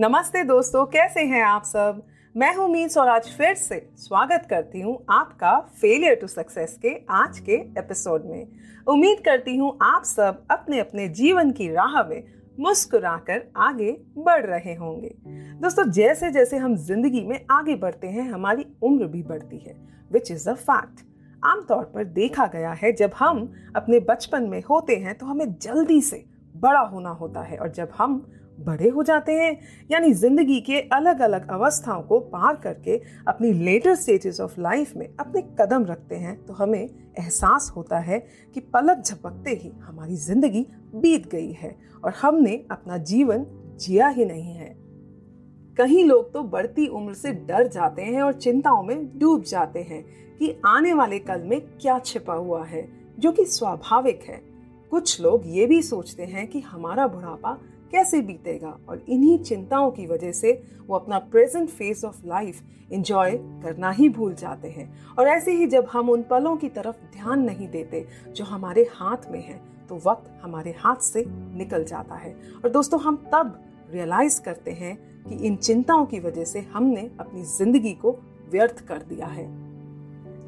नमस्ते दोस्तों, कैसे हैं आप सब? मैं हूँ मीन्स और आज फिर से स्वागत करती हूँ आपका फेलियर टू सक्सेस के आज के एपिसोड में। उम्मीद करती हूँ आप सब अपने अपने जीवन की राह में मुस्कुराकर आगे बढ़ रहे होंगे। दोस्तों जैसे जैसे हम ज़िंदगी में आगे बढ़ते हैं, हमारी उम्र भी बढ़ती है विच इज़ अ फैक्ट आमतौर पर देखा गया है, जब हम अपने बचपन में होते हैं तो हमें जल्दी से बड़ा होना होता है और जब हम बड़े हो जाते हैं। यानी ज़िंदगी के अलग अलग अवस्थाओं को पार करके अपनी लेटर स्टेजेस ऑफ़ लाइफ में अपने कदम रखते हैं तो हमें एहसास होता है कि पलक झपकते ही हमारी ज़िंदगी बीत गई है और हमने अपना जीवन जिया ही नहीं है। कई लोग तो बढ़ती उम्र से डर जाते हैं और चिंताओं में डूब जाते हैं कि आने वाले कल में क्या छिपा हुआ है, जो कि स्वाभाविक है। कुछ लोग ये भी सोचते हैं कि हमारा बुढ़ापा कैसे बीतेगा और इन्हीं चिंताओं की वजह से वो अपना present phase of life enjoy करना ही भूल जाते हैं। और ऐसे ही जब हम उन पलों की तरफ़ ध्यान नहीं देते जो हमारे हाथ में है तो वक्त हमारे हाथ से निकल जाता है। और दोस्तों, हम तब रियलाइज़ करते हैं कि इन चिंताओं की वजह से हमने अपनी ज़िंदगी को व्यर्थ कर दिया है।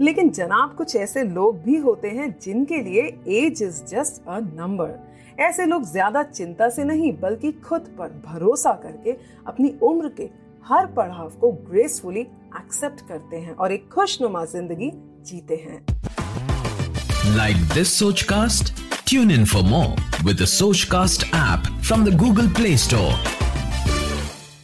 लेकिन जनाब, कुछ ऐसे लोग भी होते हैं जिनके लिए age is just a number ऐसे लोग ज़्यादा चिंता से नहीं, बल्कि खुद पर भरोसा करके अपनी उम्र के हर पड़ाव को ग्रेसफुली एक्सेप्ट करते हैं और एक खुशनुमा ज़िंदगी जीते हैं। Like this Soch cast tune in for more with Soch cast app from the Google Play Store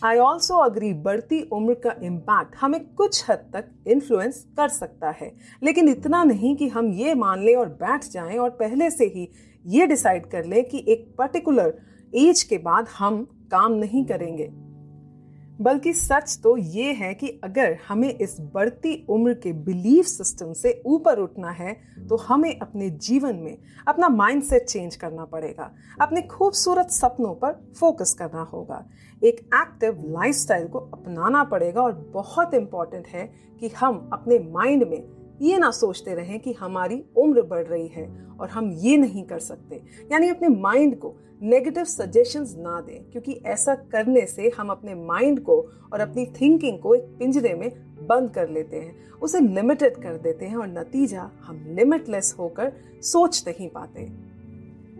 I also agree बढ़ती उम्र का इम्पैक्ट हमें कुछ हद तक इन्फ्लुएंस कर सकता है। लेकिन इतना नहीं कि हम ये मान लें और बैठ जाएँ और पहले से ही ये डिसाइड कर लें कि एक पर्टिकुलर एज के बाद हम काम नहीं करेंगे। बल्कि सच तो ये है कि अगर हमें इस बढ़ती उम्र के बिलीफ सिस्टम से ऊपर उठना है तो हमें अपने जीवन में अपना माइंडसेट चेंज करना पड़ेगा। अपने खूबसूरत सपनों पर फोकस करना होगा। एक एक्टिव लाइफस्टाइल को अपनाना पड़ेगा और बहुत इंपॉर्टेंट है कि हम अपने माइंड में ये ना सोचते रहें कि हमारी उम्र बढ़ रही है और हम ये नहीं कर सकते। यानी अपने माइंड को नेगेटिव सजेशंस ना दें, क्योंकि ऐसा करने से हम अपने माइंड को और अपनी थिंकिंग को एक पिंजरे में बंद कर लेते हैं, उसे लिमिटेड कर देते हैं और नतीजा हम लिमिटलेस होकर सोच नहीं पाते।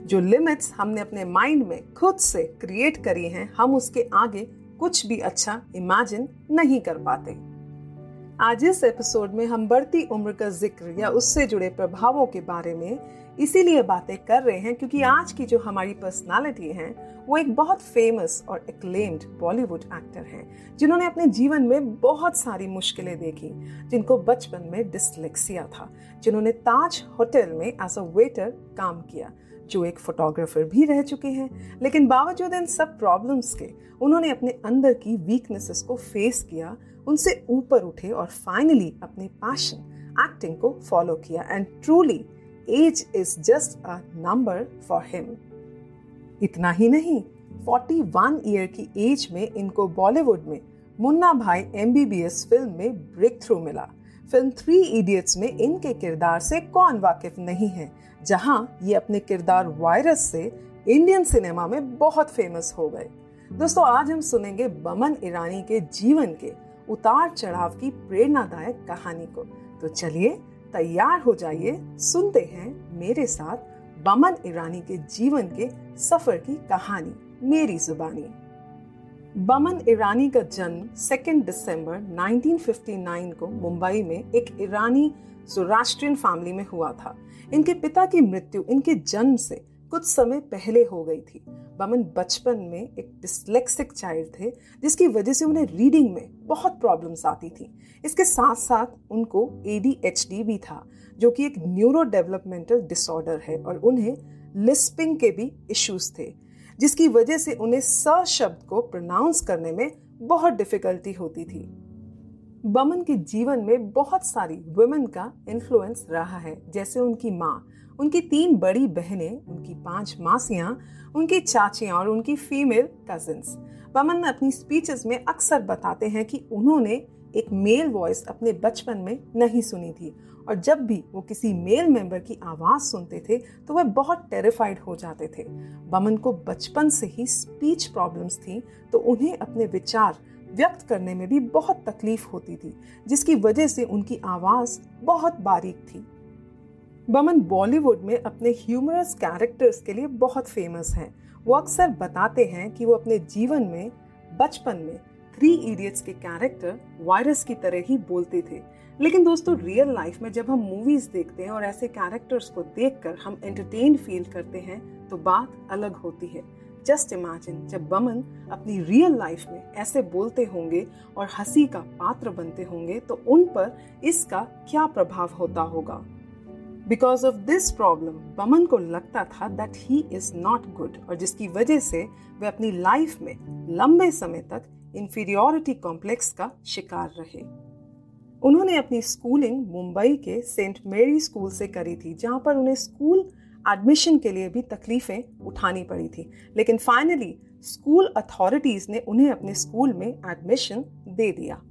जो लिमिट्स हमने अपने माइंड में खुद से क्रिएट करी हैं, हम उसके आगे कुछ भी अच्छा इमेजिन नहीं कर पाते। आज इस एपिसोड में हम बढ़ती उम्र का ज़िक्र या उससे जुड़े प्रभावों के बारे में इसीलिए बातें कर रहे हैं क्योंकि आज की जो हमारी पर्सनालिटी है, वो एक बहुत फ़ेमस और एक्लेम्ड बॉलीवुड एक्टर हैं, जिन्होंने अपने जीवन में बहुत सारी मुश्किलें देखी, जिनको बचपन में डिसलेक्सिया था, जिन्होंने ताज होटल में एज अ वेटर काम किया, जो एक फोटोग्राफर भी रह चुके हैं। लेकिन बावजूद इन सब प्रॉब्लम्स के, उन्होंने अपने अंदर की वीकनेसेस को फेस किया उनसे ऊपर उठे और फाइनली अपने पैशन एक्टिंग को फॉलो किया and truly age is just a number for him इतना ही नहीं 41 ईयर की एज में इनको बॉलीवुड में मुन्ना भाई एमबीबीएस फ़िल्म में ब्रेक थ्रू मिला। फ़िल्म थ्री इडियट्स में इनके किरदार से कौन वाकिफ नहीं है, जहाँ ये अपने किरदार वायरस से इंडियन सिनेमा में बहुत फ़ेमस हो गए। दोस्तों, आज हम सुनेंगे बमन ईरानी के जीवन के उतार चढ़ाव की प्रेरणादायक कहानी को। तो चलिए, तैयार हो जाइए। सुनते हैं मेरे साथ बमन ईरानी के जीवन के सफ़र की कहानी, मेरी जुबानी। बमन ईरानी का जन्म 2 दिसंबर 1959 को मुंबई में एक ईरानी जोरास्ट्रियन फैमिली में हुआ था। इनके पिता की मृत्यु, इनके जन्म से कुछ समय पहले हो गई थी। बमन बचपन में एक डिसलेक्सिक चाइल्ड थे, जिसकी वजह से उन्हें रीडिंग में बहुत प्रॉब्लम्स आती थी। इसके साथ साथ उनको एडीएचडी भी था, जो कि एक न्यूरो डेवलपमेंटल डिसऑर्डर है और उन्हें लिस्पिंग के भी इश्यूज़ थे, जिसकी वजह से उन्हें स शब्द को प्रोनाउंस करने में बहुत डिफिकल्टी होती थी। बमन के जीवन में बहुत सारी वुमेन का इन्फ्लुएंस रहा है। जैसे उनकी माँ, उनकी तीन बड़ी बहनें, उनकी पाँच मासियाँ, उनकी चाचियाँ और उनकी फीमेल कजिन्स बमन अपनी स्पीचेस में अक्सर बताते हैं कि उन्होंने एक मेल वॉइस अपने बचपन में नहीं सुनी थी और जब भी वो किसी मेल मेंबर की आवाज़ सुनते थे तो वह बहुत टेरिफाइड हो जाते थे। बमन को बचपन से ही स्पीच प्रॉब्लम्स थी तो उन्हें अपने विचार व्यक्त करने में भी बहुत तकलीफ़ होती थी, जिसकी वजह से उनकी आवाज़ बहुत बारीक थी। बमन बॉलीवुड में अपने ह्यूमरस कैरेक्टर्स के लिए बहुत फ़ेमस हैं। वो अक्सर बताते हैं कि वो अपने जीवन में, बचपन में थ्री इडियट्स के कैरेक्टर वायरस की तरह ही बोलते थे। लेकिन दोस्तों रियल लाइफ में जब हम मूवीज़ देखते हैं और ऐसे कैरेक्टर्स को देखकर हम एंटरटेन फील करते हैं तो बात अलग होती है। जस्ट इमेजिन जब बमन अपनी रियल लाइफ में ऐसे बोलते होंगे और हँसी का पात्र बनते होंगे तो उन पर इसका क्या प्रभाव होता होगा? Because of this problem Boman को लगता था that he is not good और जिसकी वजह से वे अपनी लाइफ में लंबे समय तक इंफीरियोरिटी कॉम्प्लेक्स का शिकार रहे। उन्होंने अपनी स्कूलिंग मुंबई के सेंट मेरी स्कूल से करी थी, जहाँ पर उन्हें स्कूल एडमिशन के लिए भी तकलीफें उठानी पड़ी थी। लेकिन फाइनली स्कूल अथॉरिटीज ने उन्हें अपने स्कूल में एडमिशन दे दिया।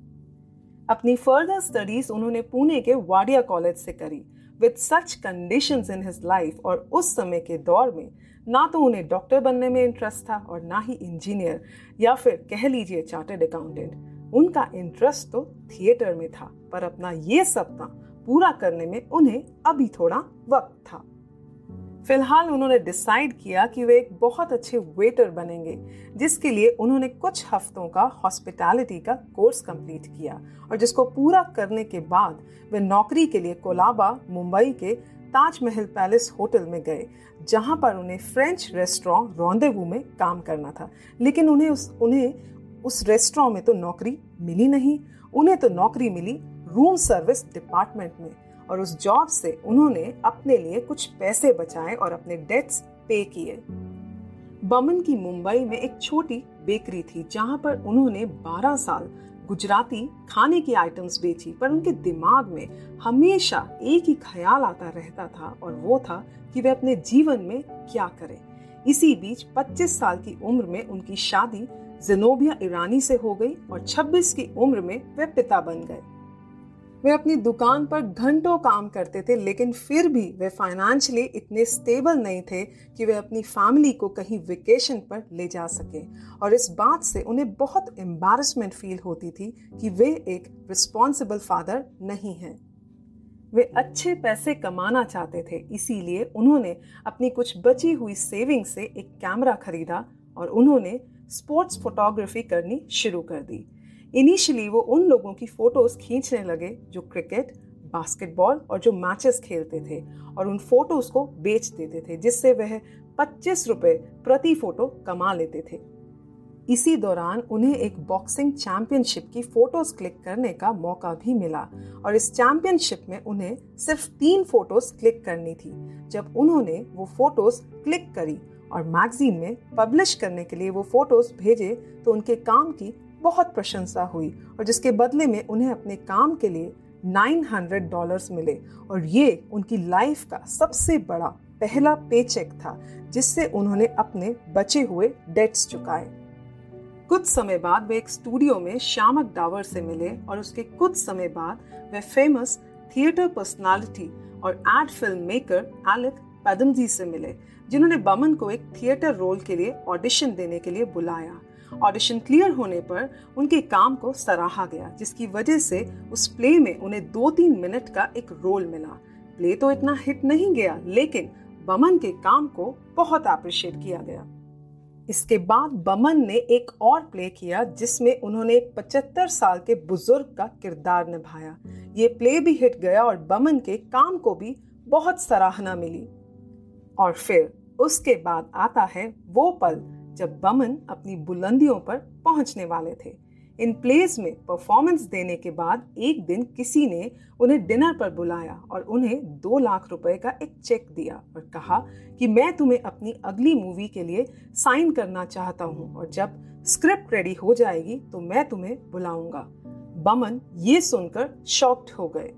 अपनी फर्दर स्टडीज़ उन्होंने पुणे के वाडिया कॉलेज से करी। With such condition in his life और उस समय के दौर में, ना तो उन्हें डॉक्टर बनने में इंटरेस्ट था और ना ही इंजीनियर या फिर कह लीजिए चार्टर्ड अकाउंटेंट उनका इंटरेस्ट तो थिएटर में था, पर अपना ये सपना पूरा करने में उन्हें अभी थोड़ा वक्त था। फ़िलहाल उन्होंने डिसाइड किया कि वे एक बहुत अच्छे वेटर बनेंगे, जिसके लिए उन्होंने कुछ हफ्तों का हॉस्पिटैलिटी का कोर्स कंप्लीट किया और जिसको पूरा करने के बाद वे नौकरी के लिए कोलाबा, मुंबई के ताजमहल पैलेस होटल में गए, जहाँ पर उन्हें फ्रेंच रेस्टोरेंट रोंदेवू में काम करना था। लेकिन उन्हें उस उन्हें उस रेस्टोरेंट में तो नौकरी मिली नहीं। उन्हें तो नौकरी मिली रूम सर्विस डिपार्टमेंट में। और उस जॉब से उन्होंने अपने लिए कुछ पैसे बचाए और अपने डेट्स पे किए। बमन की मुंबई में एक छोटी बेकरी थी, जहाँ पर उन्होंने 12 साल गुजराती खाने की आइटम्स बेची, पर उनके दिमाग में हमेशा एक ही ख्याल आता रहता था और वो था कि वे अपने जीवन में क्या करें। इसी बीच 25 साल की उम्र में उनकी शादी जिनोबिया, ईरानी से हो गई और 26 की उम्र में वे पिता बन गए। वे अपनी दुकान पर घंटों काम करते थे, लेकिन फिर भी वे फाइनेंशियली इतने स्टेबल नहीं थे कि वे अपनी फैमिली को कहीं वेकेशन पर ले जा सके। और इस बात से उन्हें बहुत एम्बारसमेंट फील होती थी कि वे एक रिस्पॉन्सिबल फादर नहीं हैं। वे अच्छे पैसे कमाना चाहते थे, इसीलिए उन्होंने अपनी कुछ बची हुई सेविंग से एक कैमरा खरीदा और उन्होंने स्पोर्ट्स फोटोग्राफी करनी शुरू कर दी। इनिशियली वो उन लोगों की फ़ोटोज़ खींचने लगे जो क्रिकेट बास्केटबॉल और जो मैचेस खेलते थे और उन फ़ोटोज़ को बेच देते थे, जिससे वह पच्चीस रुपये प्रति फ़ोटो कमा लेते थे। इसी दौरान उन्हें एक बॉक्सिंग चैंपियनशिप की फ़ोटोज़ क्लिक करने का मौका भी मिला और इस चैंपियनशिप में उन्हें सिर्फ़ तीन फ़ोटोज़ क्लिक करनी थी, जब उन्होंने वो फ़ोटोज़ क्लिक करी और मैगजीन में पब्लिश करने के लिए वो फ़ोटोज़ भेजे तो उनके काम की बहुत प्रशंसा हुई और जिसके बदले में उन्हें अपने काम के लिए 900 डॉलर्स मिले। और ये उनकी लाइफ का सबसे बड़ा पहला पेचेक था, जिससे उन्होंने अपने बचे हुए डेट्स चुकाए। कुछ समय बाद वे एक स्टूडियो में श्यामक डावर से मिले और उसके कुछ समय बाद वे फ़ेमस थिएटर पर्सनालिटी और ad film maker Alyque Padamsee से मिले, जिन्होंने बमन को एक थिएटर रोल के लिए ऑडिशन देने के लिए बुलाया। ऑडिशन क्लियर होने पर उनके काम को सराहा गया, जिसकी वजह से उस प्ले में उन्हें दो तीन मिनट का एक रोल मिला। प्ले तो इतना हिट नहीं गया, लेकिन बमन के काम को बहुत अप्रिशिएट किया गया। इसके बाद बमन ने एक और प्ले किया, जिसमें उन्होंने एक पचहत्तर साल के बुज़ुर्ग का किरदार निभाया। ये प्ले भी हिट गया और बमन के काम को भी बहुत सराहना मिली। और फिर उसके बाद आता है वो पल जब बमन अपनी बुलंदियों पर पहुँचने वाले थे। इन प्लेस में परफॉर्मेंस देने के बाद एक दिन किसी ने उन्हें डिनर पर बुलाया और उन्हें दो लाख रुपए का एक चेक दिया और कहा कि मैं तुम्हें अपनी अगली मूवी के लिए साइन करना चाहता हूँ और जब स्क्रिप्ट रेडी हो जाएगी तो मैं तुम्हें बुलाऊँगा। बमन ये सुनकर शॉक्ड हो गए।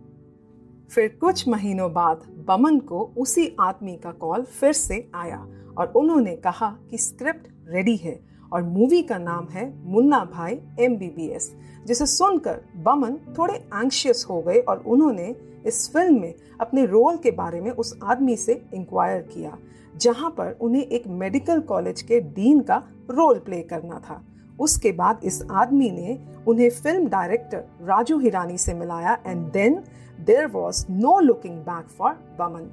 फिर कुछ महीनों बाद बमन को उसी आदमी का कॉल फिर से आया और उन्होंने कहा कि स्क्रिप्ट रेडी है और मूवी का नाम है मुन्ना भाई एमबीबीएस जिसे सुनकर बमन थोड़े एंशियस हो गए और उन्होंने इस फ़िल्म में अपने रोल के बारे में उस आदमी से इंक्वायर किया, जहाँ पर उन्हें एक मेडिकल कॉलेज के डीन का रोल प्ले करना था। उसके बाद इस आदमी ने उन्हें फ़िल्म डायरेक्टर राजू हिरानी से मिलाया and then there was no looking back for Boman.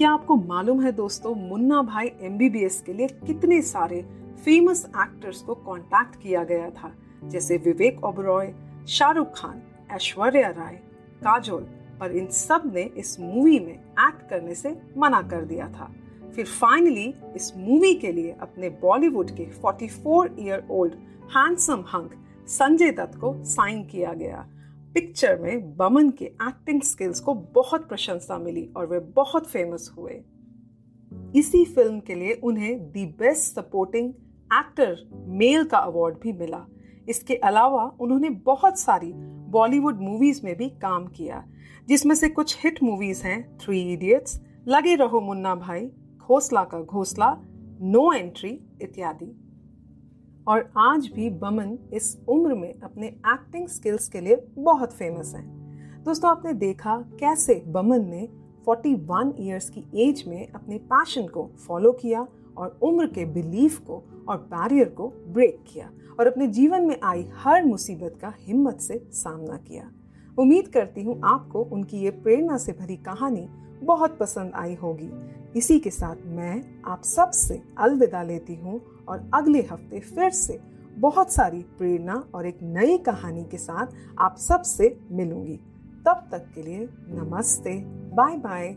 क्या आपको मालूम है दोस्तों, मुन्ना भाई एमबीबीएस के लिए कितने सारे फ़ेमस एक्टर्स को कांटेक्ट किया गया था? जैसे विवेक ओबरॉय, शाहरुख खान, ऐश्वर्या राय, काजोल, पर इन सबने इस मूवी में एक्ट करने से मना कर दिया था। फिर फाइनली इस मूवी के लिए अपने बॉलीवुड के 44 year old handsome hunk Sanjay Dutt को साइन किया गया। पिक्चर में बमन के एक्टिंग स्किल्स को बहुत प्रशंसा मिली और वे बहुत फ़ेमस हुए। इसी फ़िल्म के लिए उन्हें the best supporting actor male का अवार्ड भी मिला। इसके अलावा उन्होंने बहुत सारी बॉलीवुड मूवीज़ में भी काम किया, जिसमें से कुछ हिट मूवीज़ हैं थ्री इडियट्स लगे रहो मुन्ना भाई, घोसला का घोसला नो एंट्री इत्यादि। और आज भी बमन इस उम्र में अपने एक्टिंग स्किल्स के लिए बहुत फ़ेमस हैं। दोस्तों, आपने देखा कैसे बमन ने 41 इयर्स की एज में अपने पैशन को फॉलो किया और उम्र के बिलीफ को और बैरियर को ब्रेक किया और अपने जीवन में आई हर मुसीबत का हिम्मत से सामना किया। उम्मीद करती हूँ आपको उनकी ये प्रेरणा से भरी कहानी बहुत पसंद आई होगी। इसी के साथ मैं आप सबसे अलविदा लेती हूँ और अगले हफ़्ते फिर से बहुत सारी प्रेरणा और एक नई कहानी के साथ आप सबसे मिलूँगी। तब तक के लिए नमस्ते बाय बाय